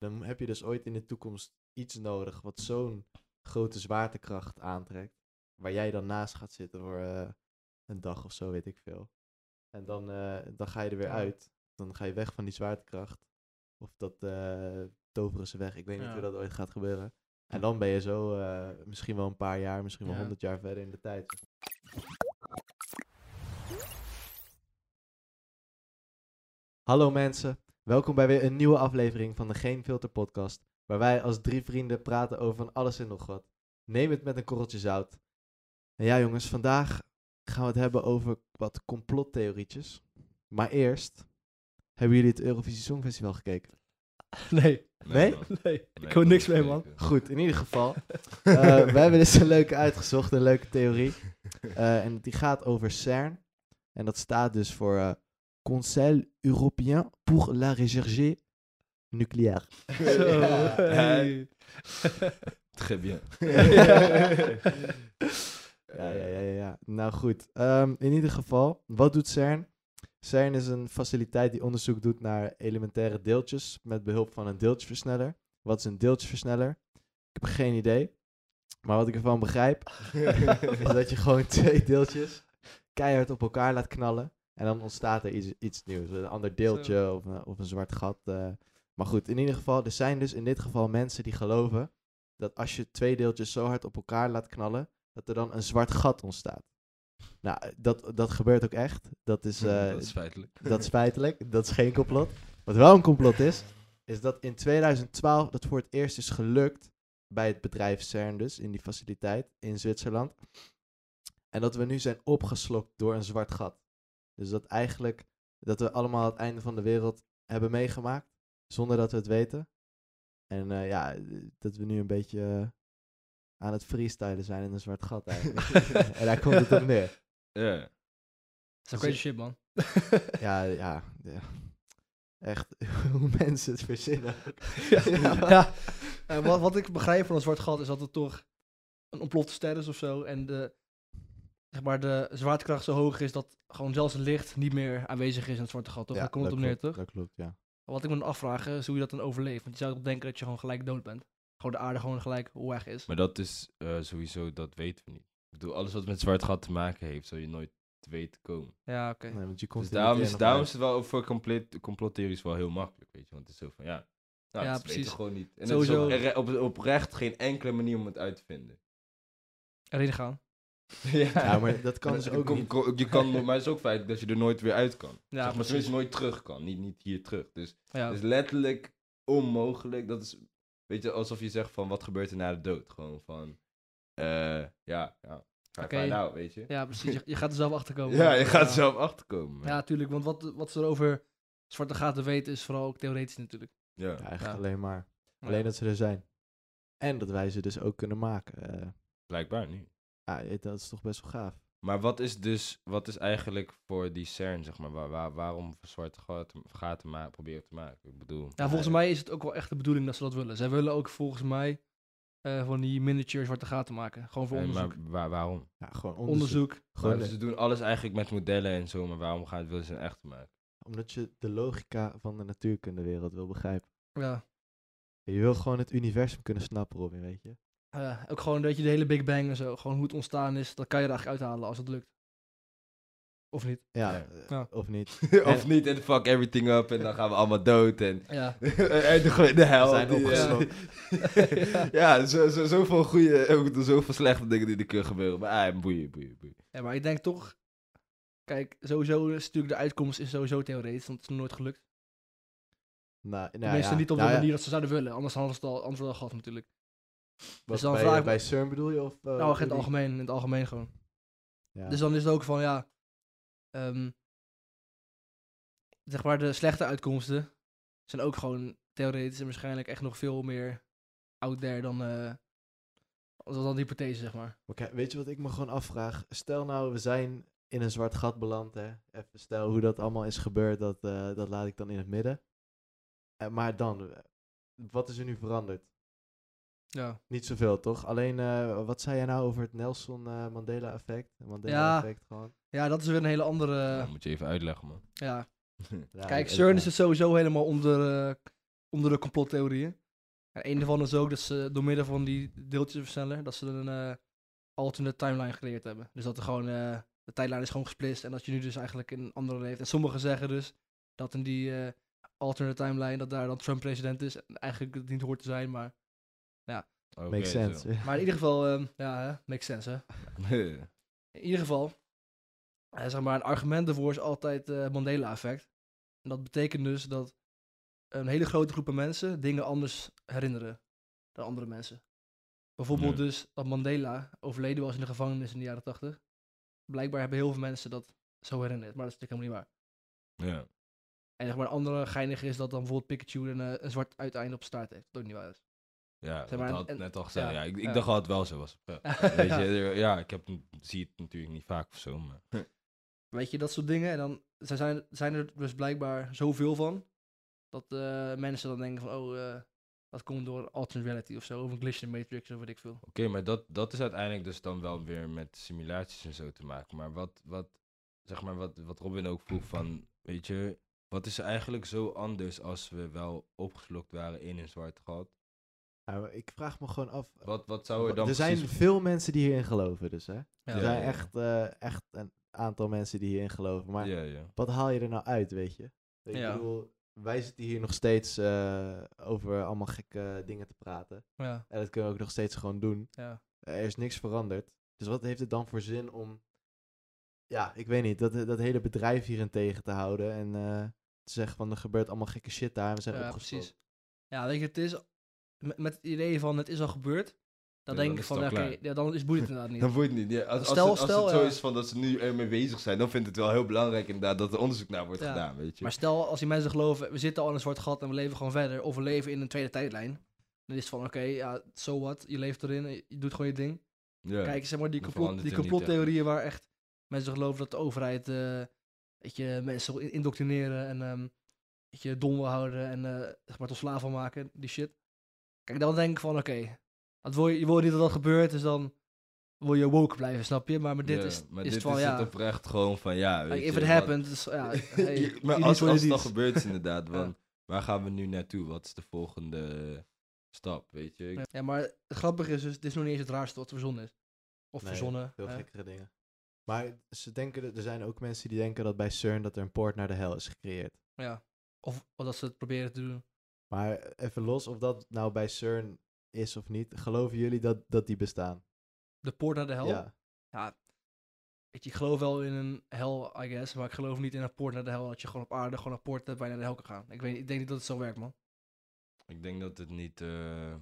dan heb je dus ooit in de toekomst iets nodig wat zo'n grote zwaartekracht aantrekt. Waar jij dan naast gaat zitten voor eh, een dag of zo, weet ik veel. En dan, eh, dan ga je er weer Ja. uit. Dan ga je weg van die zwaartekracht. Of dat eh, toveren ze weg. Ik weet niet Ja. hoe dat ooit gaat gebeuren. En dan ben je zo misschien wel een paar jaar, misschien wel Ja. honderd jaar verder in de tijd. Hallo mensen, welkom bij weer een nieuwe aflevering van de Geen Filter podcast, waar wij als drie vrienden praten over van alles en nog wat. Neem het met een korreltje zout. En ja jongens, vandaag gaan we het hebben over wat complottheorietjes. Maar eerst, hebben jullie het Eurovisie Songfestival gekeken? Nee, Nee? man. nee. Nee, Ik hoor niks mee, man. Goed, in ieder geval. eh, we hebben dus een leuke uitgezocht, een leuke theorie. Eh, en die gaat over CERN. En dat staat dus voor eh, Conseil Européen pour la Recherche Nucléaire. Très bien. Ja, ja, ja, ja. Nou goed, Ehm, in ieder geval, wat doet CERN? CERN is een faciliteit die onderzoek doet naar elementaire deeltjes met behulp van een deeltjesversneller. Wat is een deeltjesversneller? Ik heb geen idee. Maar wat ik ervan begrijp, is dat je gewoon twee deeltjes keihard op elkaar laat knallen. En dan ontstaat er iets, iets nieuws. Een ander deeltje of, een- of een zwart gat. eh. Maar goed, in ieder geval, er zijn dus in dit geval mensen die geloven dat als je twee deeltjes zo hard op elkaar laat knallen, dat er dan een zwart gat ontstaat. Nou, dat, dat gebeurt ook echt. Dat is, eh, dat is feitelijk. dat is feitelijk. Dat is geen complot. Wat wel een complot is, is dat in 2012 dat voor het eerst is gelukt bij het bedrijf CERN dus, in die faciliteit in Zwitserland. En dat we nu zijn opgeslokt door een zwart gat. Dus dat eigenlijk, dat we allemaal het einde van de wereld hebben meegemaakt, zonder dat we het weten. En eh, ja, dat we nu een beetje eh, aan het freestylen zijn in een zwart gat eigenlijk. en daar komt het op neer. Ja. Dat is een crazy shit, man. Ja, ja, ja. Echt, hoe mensen het verzinnen. ja. Ja. ja. Wat, wat ik begrijp van een zwart gat is dat het toch een ontplofte ster is of zo. En de, zeg maar, de zwaartekracht zo hoog is dat gewoon zelfs het licht niet meer aanwezig is in het zwarte gat. Toch? Ja, Daar komt dat op neer, toch? Dat klopt, ja. Wat ik me dan afvraag is hoe je dat dan overleeft. Want je zou toch denken dat je gewoon gelijk dood bent. Gewoon de aarde gewoon gelijk weg is. Maar dat is eh, sowieso, dat weten we niet. Ik bedoel, alles wat met zwart gat te maken heeft, zal je nooit te weten komen. Ja, oké. Nee, want je komt Dus daarom is, daarom is het wel voor compleet, complottheories wel heel makkelijk, weet je. Want het is zo van, ja, nou, Ja, precies. gewoon niet. En Sowieso. het is op, op, oprecht geen enkele manier om het uit te vinden. Erin gaan. ja, Ja, maar dat kan Maar dus je ook kom- niet. kom- Je kan, maar het is ook feit dat je er nooit weer uit kan. Ja, zeg maar precies. tenminste nooit terug kan. Niet, niet hier terug. Dus Ja. Het is letterlijk onmogelijk. Dat is, weet je, alsof je zegt van wat gebeurt er na de dood. Gewoon van, eh, ja, ja. Find out, weet je. ja, precies. Je, je gaat er zelf achter komen. Ja, je gaat er zelf achterkomen. Ja, tuurlijk. Want wat, wat ze er over zwarte gaten weten is vooral ook theoretisch natuurlijk. Ja. Ja, eigenlijk Ja. alleen maar. Ja. Alleen dat ze er zijn. En dat wij ze dus ook kunnen maken. eh. Blijkbaar niet. Ja, eh, dat is toch best wel gaaf. Maar wat is dus, wat is eigenlijk voor die CERN, zeg maar, waar, waar- waarom zwarte gaten, gaten ma proberen te maken? Ik bedoel... Ja, volgens mij is het ook wel echt de bedoeling dat ze dat willen. Zij willen ook volgens mij eh, van die miniature zwarte gaten maken. Gewoon voor eh, onderzoek. maar waar, waarom? Ja, gewoon onderzoek. onderzoek. Gewoon, Maar eh, ze doen alles eigenlijk met modellen en zo, maar waarom gaan, willen ze een echte maken? omdat je de logica van de natuurkundewereld wil begrijpen. Ja. Je wil gewoon het universum kunnen snappen, Robin, weet je. Eh, ook gewoon dat je de hele Big Bang en zo, gewoon hoe het ontstaan is, dat kan je er eigenlijk uithalen als het lukt. Of niet? Ja, Ja. eh, Ja. of niet. of niet, en fuck everything up en dan gaan we allemaal dood en... Ja. en de hel. We zijn die, eh, opgesloten. ja, zo, zo, zoveel goede, ook zoveel slechte dingen die er kunnen gebeuren. Maar ah, boeien, boeien, boeien. ja, maar ik denk toch, kijk, sowieso is natuurlijk de uitkomst is sowieso theoretisch, want het is nog nooit gelukt. Nou, nou Tenminste, ja. niet op Nou de ja, manier dat ze zouden willen, anders hadden ze het al, anders wel gehad natuurlijk. Dus dan bij, vraag ik bij CERN bedoel je? Of, eh, nou, in het algemeen, in het algemeen gewoon. Ja. Dus dan is het ook van, ja, ehm, zeg maar de slechte uitkomsten zijn ook gewoon theoretisch en waarschijnlijk echt nog veel meer out there dan, eh dan de hypothese, zeg maar. Oké, weet je wat ik me gewoon afvraag? Stel nou, we zijn in een zwart gat beland, hè. Even stel hoe dat allemaal is gebeurd, dat, eh, dat laat ik dan in het midden. Eh, maar dan, eh, wat is er nu veranderd? Ja. Niet zoveel, toch? Alleen, eh, wat zei jij nou over het Nelson eh, Mandela effect? Ja. Mandela-effect gewoon. ja, dat is weer een hele andere... Ja, moet je even uitleggen, man. ja. Ja, Kijk, eh, CERN is het sowieso helemaal onder, eh, onder de complottheorieën. En een daarvan is ook dat ze door middel van die deeltjesversneller, dat ze een eh, alternate timeline gecreëerd hebben. Dus dat er gewoon, eh, de tijdlijn is gewoon gesplitst en dat je nu dus eigenlijk in een andere leeft. En sommigen zeggen dus dat in die eh, alternate timeline, dat daar dan Trump president is. En eigenlijk het niet hoort te zijn, maar, Oké, Makes zo. sense. maar in ieder geval, ehm, ja, hè, makes sense hè. In ieder geval, eh, zeg maar, een argument daarvoor is altijd het Mandela-effect. En dat betekent dus dat een hele grote groep mensen dingen anders herinneren dan andere mensen. Bijvoorbeeld dus dat Mandela overleden was in de gevangenis in de jaren 80. Blijkbaar hebben heel veel mensen dat zo herinnerd, maar dat is natuurlijk helemaal niet waar. ja. En zeg maar, een andere geinige is dat dan bijvoorbeeld Pikachu een, eh, een zwart uiteinde op staart heeft. Dat ook niet waar is. Ja, Zeg maar, dat had en- net al gezegd. ja, Ja, ik, ik ja. dacht al dat het wel zo was. Ja. Weet je, ja, ik heb, zie het natuurlijk niet vaak of zo, maar... Weet je, dat soort dingen. En dan zijn- zijn, zijn er dus blijkbaar zoveel van. Dat eh, mensen dan denken van, oh, eh, dat komt door alternate reality of zo. Of een glitch in de Matrix of weet ik veel. Oké, maar dat, dat is uiteindelijk dus dan wel weer met simulaties en zo te maken. Maar wat, wat zeg maar, wat, wat Robin ook vroeg van, weet je, wat is er eigenlijk zo anders als we wel opgeslokt waren in een zwart gat? Ik vraag me gewoon af. Wat, wat zou er dan er zijn precies... veel mensen die hierin geloven, dus hè. Ja. Er zijn echt, eh, echt een aantal mensen die hierin geloven. Maar Ja, ja. wat haal je er nou uit, weet je? Ik Ja. bedoel, wij zitten hier nog steeds eh, over allemaal gekke dingen te praten. Ja, En dat kunnen we ook nog steeds gewoon doen. ja. Er is niks veranderd. Dus wat heeft het dan voor zin om, ja, ik weet niet, dat, dat hele bedrijf hierin tegen te houden en eh, te zeggen van er gebeurt allemaal gekke shit daar en we zijn ja opgesloten. precies. Ja, weet je, het is met, het idee van het is al gebeurd. Dan Ja, denk dan ik van, oké, ja, dan is boeit het inderdaad niet. Dan voelt het niet. Ja, als, als, Stel- het, als stel, het zo ja. is van dat ze nu ermee bezig zijn, dan vind ik het wel heel belangrijk inderdaad dat er onderzoek naar wordt gedaan, weet je. Maar stel, als die mensen geloven, we zitten al in een zwart gat en we leven gewoon verder. Of we leven in een tweede tijdlijn. Dan is het van, oké, ja, so what. Je leeft erin, je doet gewoon je ding. ja. Kijk, zeg maar, die, complot, die complottheorieën waar echt mensen geloven dat de overheid eh weet je, mensen wil indoctrineren en ehm weet je, dom wil houden en eh zeg maar tot slaaf wil maken, die shit. Kijk, dan denk ik van, oké, je, je wil niet dat dat gebeurt, dus dan wil je woke blijven, snap je? Maar met dit Ja, is, maar is dit het van, is ja, het oprecht gewoon van, ja, weet like, je. if it wat- happened, dus, ja, hey, maar it als, it het dan gebeurt is inderdaad, Ja. want waar gaan we nu naartoe? Wat is de volgende stap, weet je? Ja, maar het grappige is dus, dit is nog niet eens het raarste wat verzonnen is. Of Nee, verzonnen. Veel hè. gekkere dingen. Maar ze denken, dat- er zijn ook mensen die denken dat bij CERN dat er een poort naar de hel is gecreëerd. Ja. Of, of dat ze het proberen te doen. Maar even los of dat nou bij CERN is of niet, geloven jullie dat, dat die bestaan? De poort naar de hel? Ja. Ja, weet je, ik geloof wel in een hel, I guess, maar ik geloof niet in een poort naar de hel, dat je gewoon op aarde gewoon een poort hebt waar je naar de hel kan gaan. Ik, weet, ik denk niet dat het zo werkt, man. Ik denk dat het niet, eh,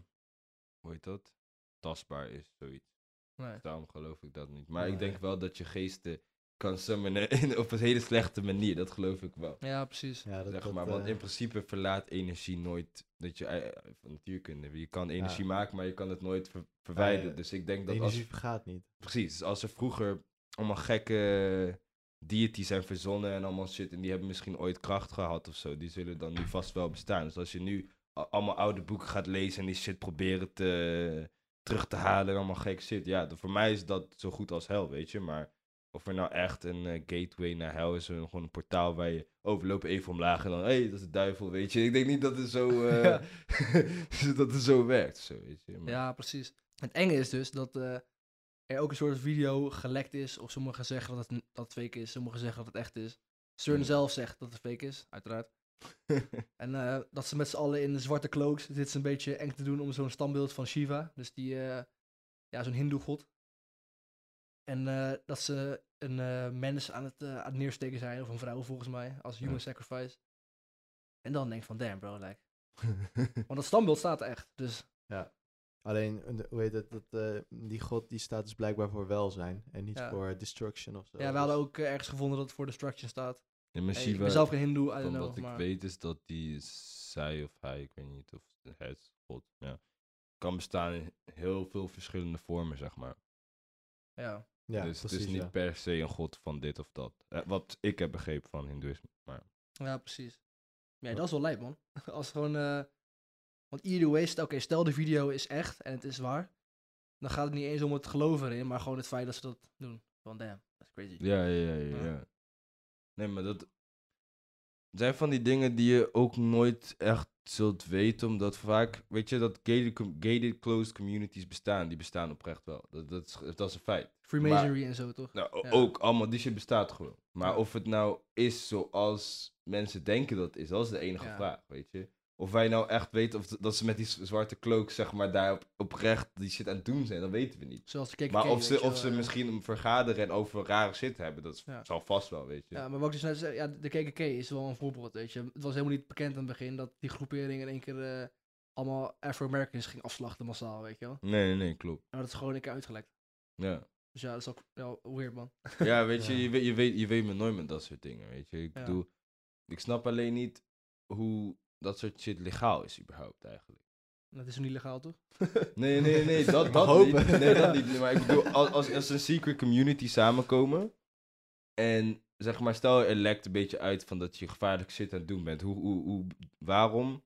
hoe heet dat? Tastbaar is, zoiets. Nee. Daarom geloof ik dat niet. Maar ik denk wel dat je geesten kan summonen in, op een hele slechte manier. Dat geloof ik wel. Ja, precies. ja dat, zeg dat, maar, want eh, in principe verlaat energie nooit, dat je, eh, van natuurkunde, je kan energie maken, maar je kan het nooit ver- verwijderen. ja, dus ik denk dat energie als, vergaat niet. precies, dus als er vroeger allemaal gekke deities zijn verzonnen en allemaal shit, en die hebben misschien ooit kracht gehad of zo, die zullen dan nu vast wel bestaan. Dus als je nu allemaal oude boeken gaat lezen en die shit proberen te, terug te halen en allemaal gek shit, ja, voor mij is dat zo goed als hel, weet je, maar... Of er nou echt een eh, gateway naar hel is, een, gewoon een portaal waar je overloopt even omlaag en dan, hé, hey, dat is de duivel, weet je. Ik denk niet dat het zo, eh, Ja. dat het zo werkt, zo, weet je. Maar- Ja, precies. Het enge is dus dat eh, er ook een soort video gelekt is, of sommigen zeggen dat het, dat het fake is, sommigen zeggen dat het echt is. CERN Hmm. zelf zegt dat het fake is, uiteraard. En dat ze met z'n allen in de zwarte cloaks, dit is een beetje eng te doen om zo'n standbeeld van Shiva, dus die, ja, zo'n hindoe god. En eh, dat ze een eh, mens aan het, eh, aan het neersteken zijn, of een vrouw volgens mij, als human Ja. sacrifice. En dan denk ik van, damn bro, like. Want dat standbeeld staat er echt, dus Alleen, eh, de- hoe heet het, dat, eh, die god die staat dus blijkbaar voor welzijn en niet Ja. voor destruction of zo. ja, we hadden Dus- ook ergens gevonden dat het voor destruction staat. Ja, maar Hey, ik ben zelf geen hindoe, I Van don't know, wat ik maar... weet is dat die zij of hij, ik weet niet of het god, ja, kan bestaan in heel veel verschillende vormen, zeg maar. Ja, ja, dus precies, het is niet ja. per se een god van dit of dat. Eh, wat ik heb begrepen van hindoeïsme. Maar ja, precies. Ja, dat is wel lijp, man. Als gewoon... eh, want either way, stel, oké, stel de video is echt en het is waar. Dan gaat het niet eens om het geloven erin, maar gewoon het feit dat ze dat doen. Van damn, that's crazy. ja, ja, ja, ja. Nee, maar dat zijn van die dingen die je ook nooit echt zult weten, omdat vaak, weet je, dat gated, gated closed communities bestaan. Die bestaan oprecht wel. Dat, dat, is, dat is een feit. Freemasonry en zo, toch? Nou, Ja. ook allemaal, die shit bestaat gewoon. Maar Ja. of het nou is zoals mensen denken dat het is, dat is de enige Ja. vraag, weet je. Of wij nou echt weten of dat ze met die zwarte cloak, zeg maar, daar op, oprecht die shit aan het doen zijn, dat weten we niet. Zoals de KKK, Maar of ze, of ze misschien vergaderen en over rare shit hebben, dat Ja. zal vast wel, weet je. Ja, maar wat ik dus net zei, ja, de KKK is wel een voorbeeld, weet je. Het was helemaal niet bekend aan het begin dat die groepering in één keer eh, allemaal Afro-Americans ging afslachten massaal, weet je wel. Nee, nee, nee, klopt. Maar dat is gewoon een keer uitgelekt. Ja. Dus ja, dat is ook wel weird, man. Ja, weet je, Ja. je, weet, je, weet, je weet me nooit met dat soort dingen, weet je. Ik Ja. bedoel, ik snap alleen niet hoe dat soort shit legaal is überhaupt eigenlijk. Dat is nog niet legaal, toch? Nee, nee, nee, dat, dat niet. Nee, dat niet. Maar ik bedoel, als, als, als een secret community samenkomen en zeg maar, stel er lekt een beetje uit van dat je gevaarlijk shit aan het doen bent. Hoe, hoe, hoe, waarom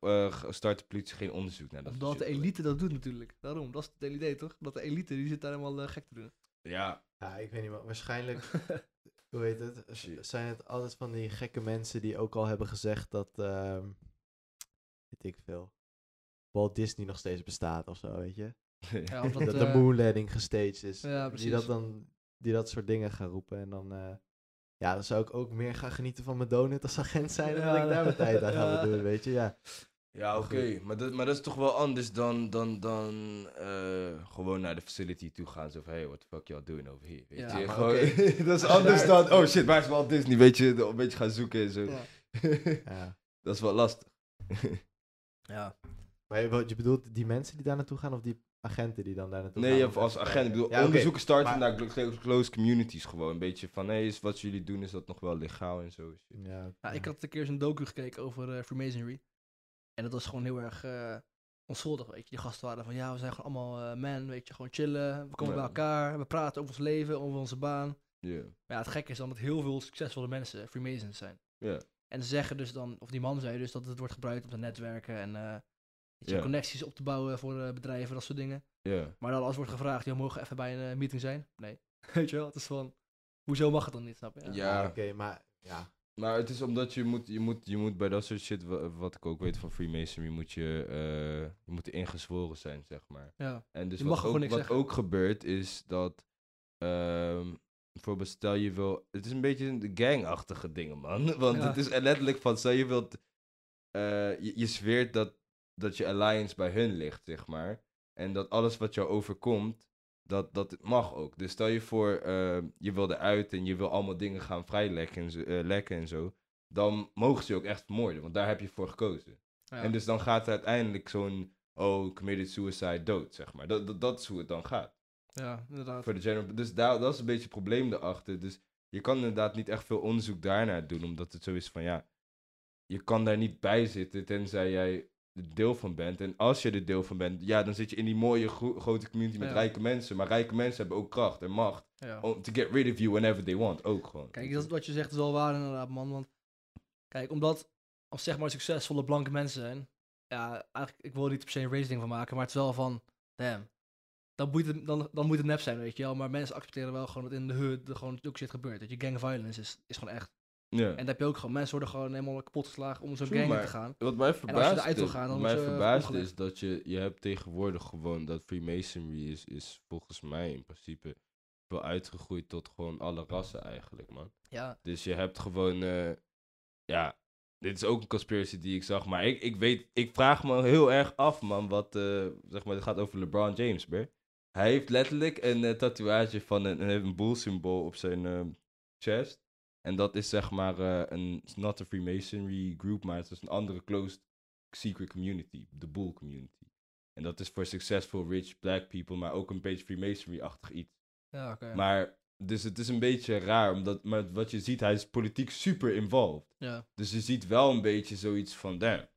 eh, start de politie geen onderzoek naar dat soort Omdat de elite dat doet natuurlijk. Daarom, dat is het hele idee, toch? Dat de elite, die zit daar helemaal eh, gek te doen. Ja, Ja, ik weet niet, maar waarschijnlijk, hoe heet het? Zijn het altijd van die gekke mensen die ook al hebben gezegd dat, ehm weet ik veel, Walt Disney nog steeds bestaat of zo, weet je? Ja, of Dat, dat, de eh, moonlanding gestaged is. Ja, Die precies. dat dan, die dat soort dingen gaan roepen en dan, eh, ja, dan zou ik ook meer gaan genieten van mijn donut als agent zijn dan dat ik daar mijn tijd aan ga ja. doen, weet je? Ja, Ja, oké. Maar, dat, maar dat is toch wel anders dan, dan, dan eh, gewoon naar de facility toe gaan. Zo van, hey, what the fuck y'all doing over here? Weet Ja, je? Gewoon, oké. dat is anders daar- dan, oh shit, waar is Walt Disney? Weet je, een beetje gaan zoeken en zo. Ja. ja. dat is wel lastig. ja. Maar je, wat je bedoelt die mensen die daar naartoe gaan of die agenten die dan daar naartoe nee, gaan? hebt als agent, ik bedoel, Ja, onderzoeken starten maar- naar clo- clo- closed communities gewoon. Een beetje van, hé, is wat jullie doen, is dat nog wel legaal en zo. shit. Ja, Ja, ik had een keer zo'n docu gekeken over eh, Freemasonry. En dat was gewoon heel erg eh, onschuldig, weet je. Die gasten waren van, ja, we zijn gewoon allemaal eh man, weet je. Gewoon chillen, we komen Ja. bij elkaar, we praten over ons leven, over onze baan. Ja, Maar ja, het gekke is dan dat heel veel succesvolle mensen Freemasons zijn. ja, En ze zeggen dus dan, of die man zei dus, dat het wordt gebruikt om te netwerken en eh, weet je, connecties op te bouwen voor eh, bedrijven, dat soort dingen. ja. Maar dan als wordt gevraagd, joh, mogen we even bij een meeting zijn? Nee. weet je wel, het is van, hoezo mag het dan niet, snap je? Ja. Ja, oké, maar ja. Maar het is omdat je moet, je moet, je moet bij dat soort shit, wa- wat ik ook weet van Freemasonry, moet je, eh, je moet ingezworen zijn, zeg maar. Ja. En dus Je wat, ook, wat ook gebeurt is dat, ehm, bijvoorbeeld stel je wil, het is een beetje een gangachtige dingen man, want Ja. het is letterlijk van, stel je wilt, eh, je, je zweert dat, dat je alliance bij hun ligt, zeg maar. En dat alles wat jou overkomt, dat, dat mag ook. Dus stel je voor, eh, je wil eruit en je wil allemaal dingen gaan vrijlekken en zo, eh, lekken en zo. Dan mogen ze je ook echt vermoorden, want daar heb je voor gekozen. Ja. En dus dan gaat er uiteindelijk zo'n, oh, committed suicide dood, zeg maar. Dat, dat, dat is hoe het dan gaat. ja, inderdaad. Voor de general, dus daar, dat is een beetje het probleem erachter. Dus je kan inderdaad niet echt veel onderzoek daarnaar doen, omdat het zo is van, ja, je kan daar niet bij zitten tenzij jij er deel van bent. En als je er deel van bent, ja, dan zit je in die mooie gro- grote community met Ja. rijke mensen. Maar rijke mensen hebben ook kracht en macht Ja. om to get rid of you whenever they want, ook gewoon. Kijk, dat, wat je zegt is wel waar inderdaad, man. Want kijk, omdat als zeg maar succesvolle blanke mensen zijn, ja, eigenlijk, ik wil er niet per se een race ding van maken, maar het is wel van, damn, dan moet het, dan, dan moet het nep zijn, weet je wel. Maar mensen accepteren wel gewoon dat in de hood er gewoon ook shit gebeurt. Dat je gang violence is, is gewoon echt. Ja. En dat heb je ook gewoon, mensen worden gewoon helemaal kapot geslagen om zo'n gang in te gaan. Wat mij verbaast, is- gaan, dan mij verbaast opgelegd. is dat je, je hebt tegenwoordig gewoon dat Freemasonry is, is volgens mij in principe wel uitgegroeid tot gewoon alle rassen eigenlijk, man. Ja, Dus je hebt gewoon, eh, ja, dit is ook een conspiracy die ik zag, maar ik, ik weet, ik vraag me heel erg af, man, wat, eh, zeg maar, het gaat over LeBron James, bro. Hij heeft letterlijk een eh, tatoeage van een, een, een boel symbool op zijn chest. En dat is zeg maar eh, een, it's not a Freemasonry group, maar het is een andere closed secret community, de Bull community. En dat is voor successful rich black people, maar ook een beetje Freemasonry-achtig iets. ja oké. Maar, dus het is een beetje raar, omdat, maar wat je ziet, hij is politiek super involved. Ja, Dus je ziet wel een beetje zoiets van, damn,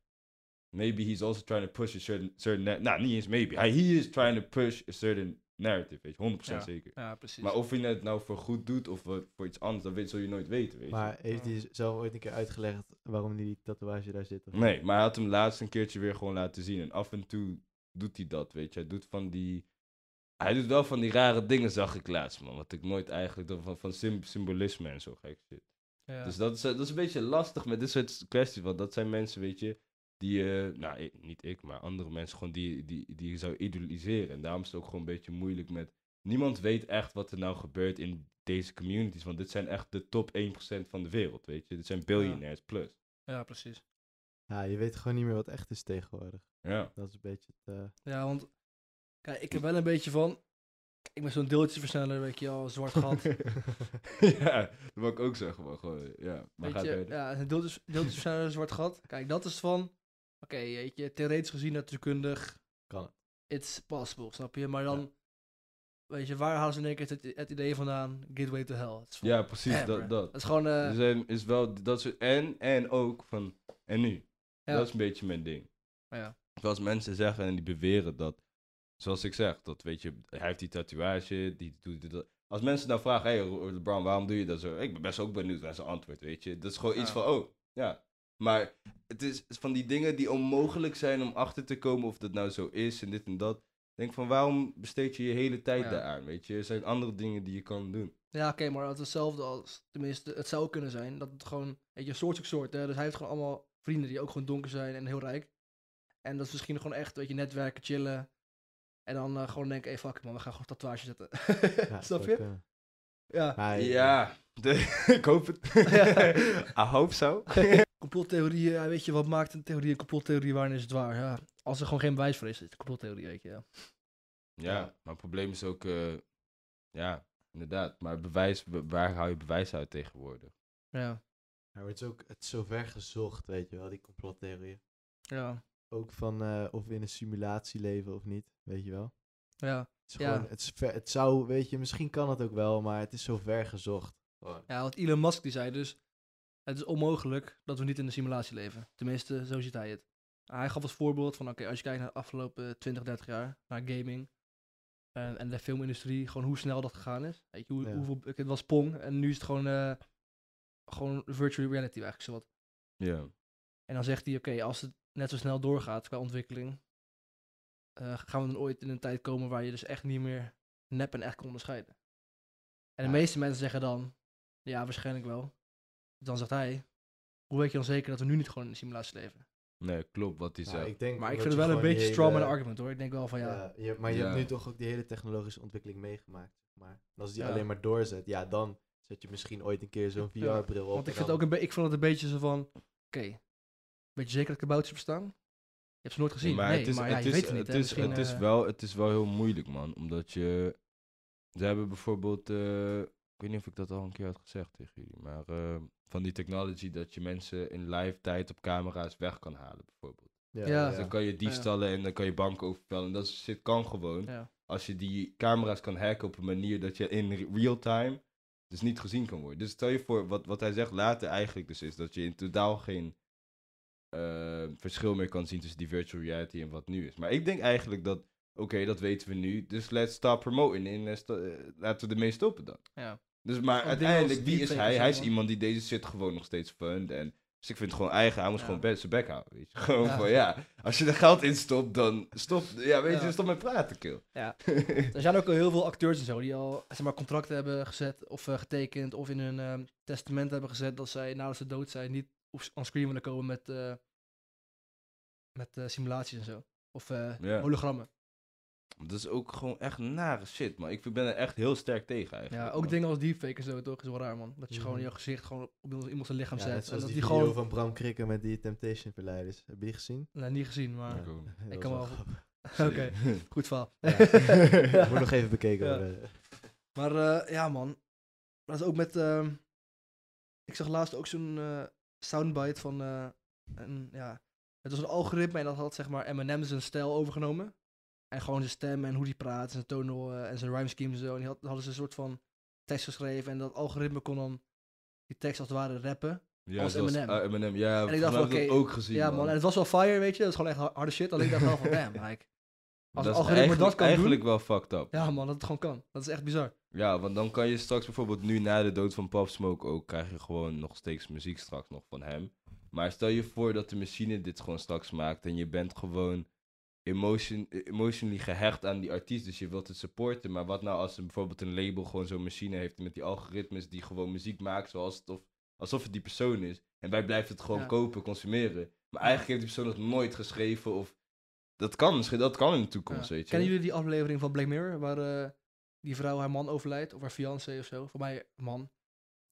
maybe he's also trying to push a certain, certain nou, niet eens maybe, he is trying to push a certain narrative, weet je, 100% Ja. zeker. ja, precies. Maar of hij het nou voor goed doet of voor iets anders, dat weet, zul je nooit weten, weet je. Maar heeft hij zelf ooit een keer uitgelegd waarom die tatoeage daar zit? of? Nee, maar hij had hem laatst een keertje weer gewoon laten zien. En af en toe doet hij dat, weet je. Hij doet van die... Hij doet wel van die rare dingen, zag ik laatst, man. Wat ik nooit eigenlijk... Van, van sym- symbolisme en zo gek shit. ja. Dus dat is, dat is een beetje lastig met dit soort kwesties. Want dat zijn mensen, weet je... die, eh, nou ik- niet ik, maar andere mensen gewoon die, die, die je zou idoliseren. En daarom is het ook gewoon een beetje moeilijk met, niemand weet echt wat er nou gebeurt in deze communities, want dit zijn echt de top 1% van de wereld, weet je. Dit zijn biljonairs plus. Ja, precies. Ja, je weet gewoon niet meer wat echt is tegenwoordig. Ja. Dat is een beetje het... eh, Ja, want kijk, ik heb wel een beetje van. Ik ben zo'n deeltjesversneller, weet je al, zwart gat. ja, dat wil ik ook zeggen, maar gewoon, ja. Maar weet gaat je, verder. ja, een deeltjes, deeltjesversneller, zwart gat. Kijk, dat is van. Oké, weet je, theoretisch gezien, natuurkundig, kan het. it's possible, snap je? Maar dan, weet je, waar halen ze in één keer het, het idee vandaan? Gateway to hell. Ja, precies, dat, dat. Is gewoon, zijn, is wel, dat is, en, en ook van, en nu? Ja. Dat is een beetje mijn ding. ja. Zoals mensen zeggen en die beweren dat, zoals ik zeg, dat weet je, hij heeft die tatoeage, die doet dat. Als mensen dan vragen, hey LeBron, waarom doe je dat zo? Ik ben best ook benieuwd naar zijn antwoord, weet je. Dat is gewoon iets van, oh, ja. Maar het is van die dingen die onmogelijk zijn om achter te komen of dat nou zo is en dit en dat. Ik denk van, waarom besteed je je hele tijd Ja. daaraan, weet je? Er zijn andere dingen die je kan doen. Ja, oké, maar het is hetzelfde als, tenminste, het zou kunnen zijn, dat het gewoon, weet je, soort soort, hè. Dus hij heeft gewoon allemaal vrienden die ook gewoon donker zijn en heel rijk. En dat is misschien gewoon echt, weet je, netwerken, chillen. En dan eh, gewoon denken, hey, fuck it, man, we gaan gewoon tatoeage zetten. Ja, Snap je? Ja. Ja, de- ik hoop het. Ja. I hope so. Complottheorieën, ja, weet je, wat maakt een theorie een complottheorie, wanneer is het waar? Ja, als er gewoon geen bewijs voor is, is het een complottheorie, weet je, ja. Ja, maar het probleem is ook, eh, ja, inderdaad. Maar bewijs, wa- waar hou je bewijs uit tegenwoordig? Ja, Maar het is ook het is zo ver gezocht, weet je wel, die complottheorieën. ja, Ook van eh, of we in een simulatie leven of niet, weet je wel. ja. Het, is Ja. gewoon, het, is ver, het zou, weet je, misschien kan het ook wel, maar het is zo ver gezocht. Gewoon. Ja, want Elon Musk die zei dus, het is onmogelijk dat we niet in een simulatie leven. Tenminste, zo ziet hij het. Hij gaf als voorbeeld van, oké, als je kijkt naar de afgelopen 20, 30 jaar, naar gaming en, en de filmindustrie, gewoon hoe snel dat gegaan is. Weet je, hoe, Ja. hoeveel, het was Pong en nu is het gewoon, eh, gewoon virtual reality eigenlijk zowat. Ja. En dan zegt hij, oké, als het net zo snel doorgaat qua ontwikkeling, eh, gaan we dan ooit in een tijd komen waar je dus echt niet meer nep en echt kan onderscheiden. En de Ja. meeste mensen zeggen dan, ja, waarschijnlijk wel. Dan zegt hij, hoe weet je dan zeker dat we nu niet gewoon in een simulatie leven? Nee, klopt wat hij Nou, zegt. ik denk Maar ik vind het wel een beetje man hele- argument hoor. Ik denk wel van ja, Ja, je, maar je Ja. hebt nu toch ook die hele technologische ontwikkeling meegemaakt. Zeg maar. En als die Ja. alleen maar doorzet, ja, dan zet je misschien ooit een keer zo'n Ja, VR-bril op. want ik vind, het dan- ook een ik vond het een beetje zo van, oké, weet je zeker dat kabouters bestaan? Je hebt ze nooit gezien, maar nee, het is, maar het je is, weet het niet. het hè. is, Misschien, het, is eh, wel, het is wel heel moeilijk, man. Omdat je... Ze hebben bijvoorbeeld... eh, weet niet of ik dat al een keer had gezegd tegen jullie. Maar eh, van die technology dat je mensen in live tijd op camera's weg kan halen, bijvoorbeeld. Ja, Ja. Dus dan kan je diefstallen en dan kan je banken overvallen. En dat shit kan gewoon. ja. Als je die camera's kan hacken op een manier dat je in re- real time dus niet gezien kan worden. Dus stel je voor, wat, wat hij zegt later eigenlijk dus is dat je in totaal geen eh, verschil meer kan zien tussen die virtual reality en wat nu is. Maar ik denk eigenlijk dat, oké, dat weten we nu, dus let's stop promoting en eh, laten we ermee stoppen dan. Ja. Dus maar uiteindelijk, wie is hij? Hij is man. iemand die deze shit gewoon nog steeds fund en... Dus ik vind het gewoon eigen, hij moet Ja. gewoon zijn bek houden, weet je. Gewoon van, ja, als je er geld in stopt, dan stop, ja, weet je, stop met praten, kill. Ja. Er zijn ook al heel veel acteurs en zo die al zeg maar, contracten hebben gezet of eh, getekend of in hun ehm, testament hebben gezet dat zij nadat ze dood zijn niet op on screen willen komen met, eh, met eh, simulaties en zo. Of eh, hologrammen. Dat is ook gewoon echt nare shit, man. Ik ben er echt heel sterk tegen eigenlijk. Ja, ook man. dingen als deepfake en zo toch is wel raar man. Dat je gewoon Mhm. je gezicht gewoon op iemand, iemand zijn lichaam Ja, zet. net En dat die die video gewoon, van Bram Krikken met die Temptation verleiders. Heb je die gezien? nee, niet gezien, maar Ik kan wel- oké, goed verhaal. Ja. Moet nog even bekeken Ja. Maar eh, ja, man. Dat is ook met. ehm, ik zag laatst ook zo'n eh, soundbite van. eh, een, ja, het was een algoritme en dat had zeg maar Eminem zijn stijl overgenomen. En gewoon zijn stem en hoe hij praat, zijn tonal eh, en zijn rhyme scheme en zo. En die had, hadden ze een soort van tekst geschreven en dat algoritme kon dan die tekst als het ware rappen. Ja, Als zoals- Eminem. Eminem, ja. En ik dacht van, dat ook gezien, ja, man. En het was wel fire, weet je. Dat is gewoon echt har- harde shit. Alleen ik dacht wel van, damn, like. Als dat algoritme dat kan eigenlijk doen. wel fucked up. Ja, man, dat het gewoon kan. Dat is echt bizar. Ja, want dan kan je straks bijvoorbeeld nu na de dood van Pop Smoke ook, krijg je gewoon nog steeds muziek straks nog van hem. Maar stel je voor dat de machine dit gewoon straks maakt en je bent gewoon emotion, emotionally gehecht aan die artiest, dus je wilt het supporten. Maar wat nou als er bijvoorbeeld een label gewoon zo'n machine heeft met die algoritmes die gewoon muziek maakt zoals het of, alsof het die persoon is. En wij blijven het gewoon Ja. kopen, consumeren. Maar eigenlijk heeft die persoon dat nooit geschreven of... Dat kan misschien, dat kan in de toekomst, Ja. weet je. Kennen jullie die aflevering van Black Mirror, waar eh, die vrouw haar man overlijdt, of haar fiancé of zo? Voor mij man.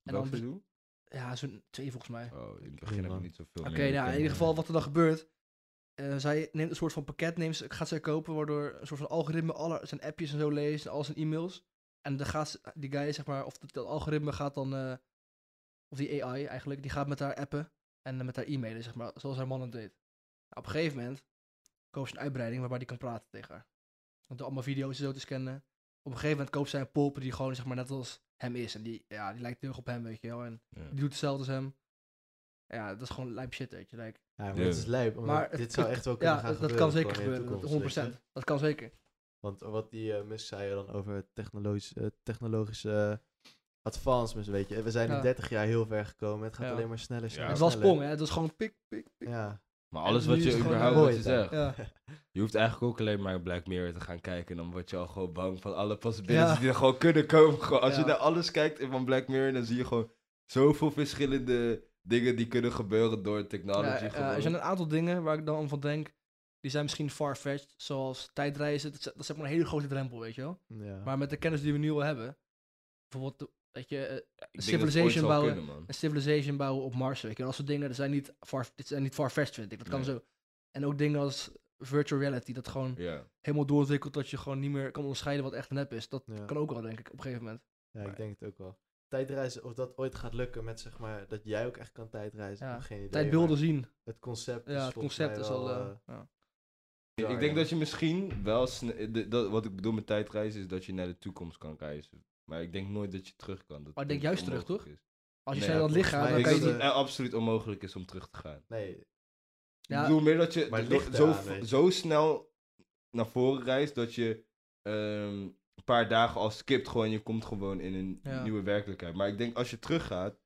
En Welke dan, bedoel? ja, zo'n twee volgens mij. Oh, in het begin heb ik niet zoveel Oké, meer nou, in ieder geval wat er dan gebeurt. Eh, zij neemt een soort van pakket, neemt, ze- gaat zij kopen, waardoor een soort van algoritme alle zijn appjes en zo leest, en al zijn e-mails. En dan gaat die guy, zeg maar, of dat, dat algoritme gaat dan, eh, of die AI eigenlijk, die gaat met haar appen en met haar e-mailen, zeg maar, zoals haar man het deed. Nou, op een gegeven moment koopt ze een uitbreiding waarbij die kan praten tegen haar. Want allemaal video's en zo te scannen. Op een gegeven moment koopt zij een pulper die gewoon, zeg maar, net als hem is. En die, ja, die lijkt heel erg op hem, weet je wel. En Ja. die doet hetzelfde als hem. Ja, dat is gewoon lijp shit, weet je. Like, Ja, maar het is lijp. het- dit zou echt wel kunnen ja, gaan dat, gebeuren. dat kan zeker gebeuren. toekomst, weet je. 100%. Dat kan zeker. Want wat die uh, Musk zei dan over technologisch, eh, technologische advancements, weet je. We zijn Ja. in 30 jaar heel ver gekomen. Het gaat Ja. alleen maar sneller, sneller, het was sprong, hè. Het was gewoon pik, pik, pik. Ja. Maar alles wat je überhaupt wat je zegt. Ja. Je hoeft eigenlijk ook alleen maar Black Mirror te gaan kijken. En dan word je al gewoon bang van alle possibilities Ja. die er gewoon kunnen komen. Gewoon, als je naar alles kijkt van Black Mirror, dan zie je gewoon zoveel verschillende dingen die kunnen gebeuren door technology. Ja, er zijn een aantal dingen waar ik dan van denk, die zijn misschien far-fetched, zoals tijdreizen. Dat is, dat is zeg maar een hele grote drempel, weet je wel. ja. Maar met de kennis die we nu al hebben, bijvoorbeeld, je, eh, dat het ooit civilization bouwen, kunnen, een civilization bouwen op Mars, weet je. Dat soort dingen, dat zijn niet far, dit zijn niet far-fetched, vind ik. Dat kan Nee. zo. En ook dingen als virtual reality, dat gewoon helemaal doorontwikkelt dat je gewoon niet meer kan onderscheiden wat echt en nep is. Dat Ja. kan ook wel, denk ik, op een gegeven moment. ja, ik denk het ook wel. Tijdreizen, of dat ooit gaat lukken met zeg maar, dat jij ook echt kan tijdreizen, Ja. geen idee. Tijdbeelden zien. Het concept is Ja, het volgens concept mij is al... wel, eh, eh, ja. Ik- Ja, ik denk dat je misschien wel de- dat, wat ik bedoel met tijdreizen is dat je naar de toekomst kan reizen. Maar ik denk nooit dat je terug kan. Dat Maar ik denk juist terug, is. Als je Nee, het gaat, mij dan Ik kan je dat het absoluut onmogelijk is om terug te gaan. Nee, Ja. Ik bedoel meer dat je Maar het zo, ligt zo, eraan, weet je. zo snel naar voren reist dat je ehm, een paar dagen al skipt gewoon en je komt gewoon in een Ja. nieuwe werkelijkheid. Maar ik denk als je teruggaat,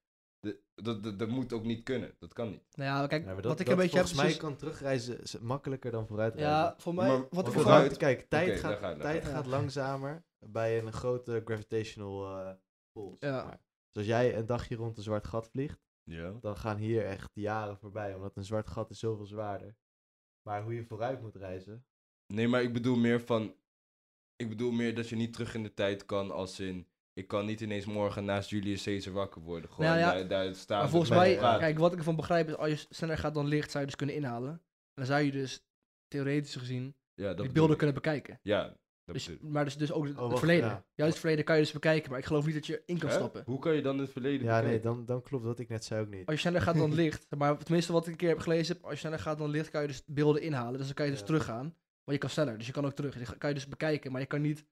dat, dat, dat moet ook niet kunnen. Dat kan niet. Nou ja, kijk, Ja, maar dat, wat ik dat een beetje heb... volgens mij is- kan terugreizen makkelijker dan vooruitreizen. Ja, voor mij... Maar wat ik vooruit- kijk, tijd, gaat, daar gaat- daar tijd gaat. langzamer bij een grote gravitational eh pull. Ja. maar. Dus als jij een dagje rond een zwart gat vliegt, Ja. dan gaan hier echt jaren voorbij, omdat een zwart gat is zoveel zwaarder. Maar hoe je vooruit moet reizen, Nee, maar ik bedoel meer van. Ik bedoel meer dat je niet terug in de tijd kan als in. Ik kan niet ineens morgen naast Julius Caesar wakker worden. Gewoon Nou ja, daar, daar staan. Maar volgens mij, praten. kijk, wat ik ervan begrijp is, als je sneller gaat dan licht, zou je dus kunnen inhalen. En dan zou je dus, theoretisch gezien, ja, dat die beelden ik. kunnen bekijken. Ja, dat Dus, maar dus, dus ook het wacht, verleden. ja. Juist het verleden kan je dus bekijken, maar ik geloof niet dat je in kan Hè? stappen. Hoe kan je dan het verleden ja nee, dan, dan klopt wat ik net zei ook niet. Als je sneller gaat dan licht, maar tenminste wat ik een keer heb gelezen, heb, als je sneller gaat dan licht, kan je dus beelden inhalen. Dus dan kan je dus Ja. teruggaan. Maar je kan sneller, dus je kan ook terug. Die kan je dus bekijken, maar je kan niet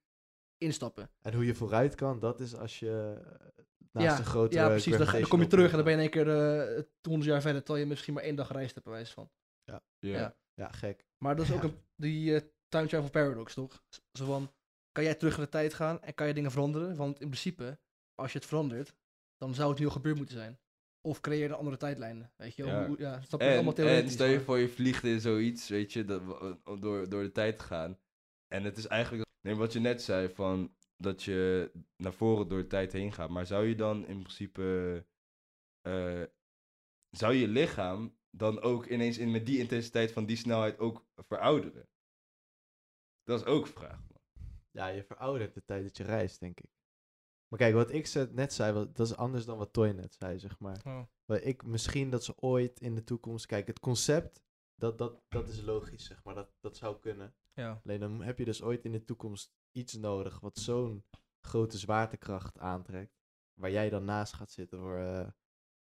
instappen. En hoe je vooruit kan, dat is als je eh, naast Ja, een grote ja, precies. Dan, dan kom je terug en dan ben je in één keer eh 100 jaar verder, terwijl je misschien maar één dag gereisd hebt, bij wijze van. Ja. ja. Ja, gek. Maar dat is ook een, die eh, time travel paradox, toch? Zo van, kan jij terug in de tijd gaan en kan je dingen veranderen? Want in principe, als je het verandert, dan zou het nu al gebeurd moeten zijn. Of creëer andere tijdlijnen, weet je wel? Ja. Hoe- ja snap je? En, allemaal en theoretisch. stel je maar- voor je vliegt in zoiets, weet je, dat, door, door de tijd te gaan. En het is eigenlijk, nee, wat je net zei, van dat je naar voren door de tijd heen gaat. Maar zou je dan in principe, eh, zou je lichaam dan ook ineens in, met die intensiteit van die snelheid ook verouderen? Dat is ook een vraag. man. Ja, je veroudert de tijd dat je reist, denk ik. Maar kijk, wat ik net zei, wat- dat is anders dan wat Toy net zei, zeg maar. Oh. Maar ik, misschien dat ze ooit in de toekomst... Kijk, het concept, dat, dat, dat is logisch, zeg maar. Dat, dat zou kunnen. Ja. Alleen dan heb je dus ooit in de toekomst iets nodig wat zo'n grote zwaartekracht aantrekt. Waar jij dan naast gaat zitten voor eh,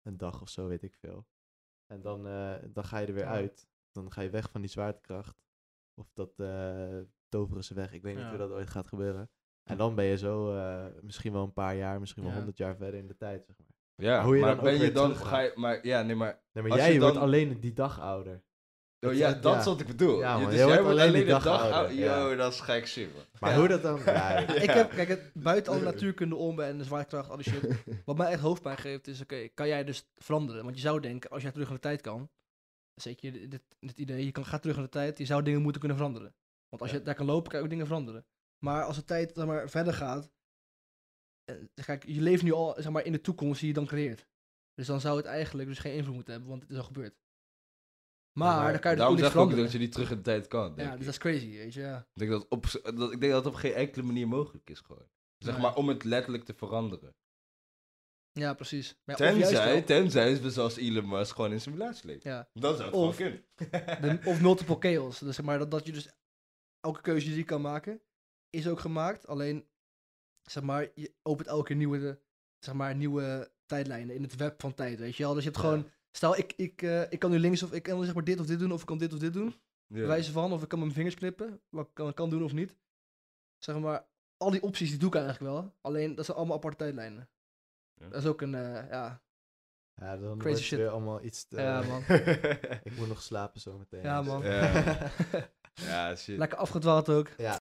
een dag of zo, weet ik veel. En dan, eh, dan ga je er weer Ja. uit. Dan ga je weg van die zwaartekracht. Of dat eh toveren ze weg. Ik weet niet hoe dat ooit gaat gebeuren. En dan ben je zo eh, misschien wel een paar jaar, misschien wel Ja. honderd jaar verder in de tijd, zeg maar. Ja, hoe je maar dan ook ben je dan, ga je, maar ja, nee, maar, Nee, maar jij je wordt dan- alleen die dag ouder. oh, ja, dat ja. is wat ik bedoel. Ja, man, dus jij wordt alleen alleen die de dag dag ouder. Yo, dat is gek shit, man. Maar Ja. hoe dat dan... Ja, Ik heb, kijk, het, buiten alle natuurkunde om en de zwaartekracht, al die shit. Wat mij echt hoofdpijn geeft is, oké, kan jij dus veranderen? Want je zou denken, als jij terug in de tijd kan, zeker dit, dit, dit idee, je kan, gaat terug in de tijd, je zou dingen moeten kunnen veranderen. Want als je Ja. daar kan lopen, kan je ook dingen veranderen. Maar als de tijd zeg maar, verder gaat, eh, kijk, je leeft nu al zeg maar, in de toekomst die je dan creëert. Dus dan zou het eigenlijk dus geen invloed moeten hebben, want het is al gebeurd. Maar, maar dan kan je Daarom zeg ik ook dat je niet terug in de tijd kan. Ja, dus dat is crazy, weet je. Ja. Ik, denk dat op, dat, ik denk dat het op geen enkele manier mogelijk is gewoon. Zeg Nee. maar om het letterlijk te veranderen. Ja, precies. Maar ja, Tenzij, wel- tenzij we zoals Elon Musk gewoon in simulatie leven. Ja. Dan zou het Of- gewoon kunnen. De, of multiple chaos. Dus zeg maar dat, dat je dus elke keuze die je kan maken, is ook gemaakt. Alleen, zeg maar, je opent elke keer nieuwe, zeg maar, nieuwe tijdlijnen in het web van tijd, weet je wel. Dus je hebt Ja. gewoon, stel ik, ik, eh, ik kan nu links of ik kan zeg maar dit of dit doen, of ik kan dit of dit doen. Ja. Wijze van, of ik kan mijn vingers knippen, wat ik kan, kan doen of niet. Zeg maar, al die opties die doe ik eigenlijk wel. Alleen, dat zijn allemaal aparte tijdlijnen. Ja. Dat is ook een, eh, ja, Ja, dan Crazy wordt het shit. weer allemaal iets te... Ja, man. ik moet nog slapen zometeen. Ja, dus- man. Ja. ja, shit. lekker afgedwaald ook. Ja,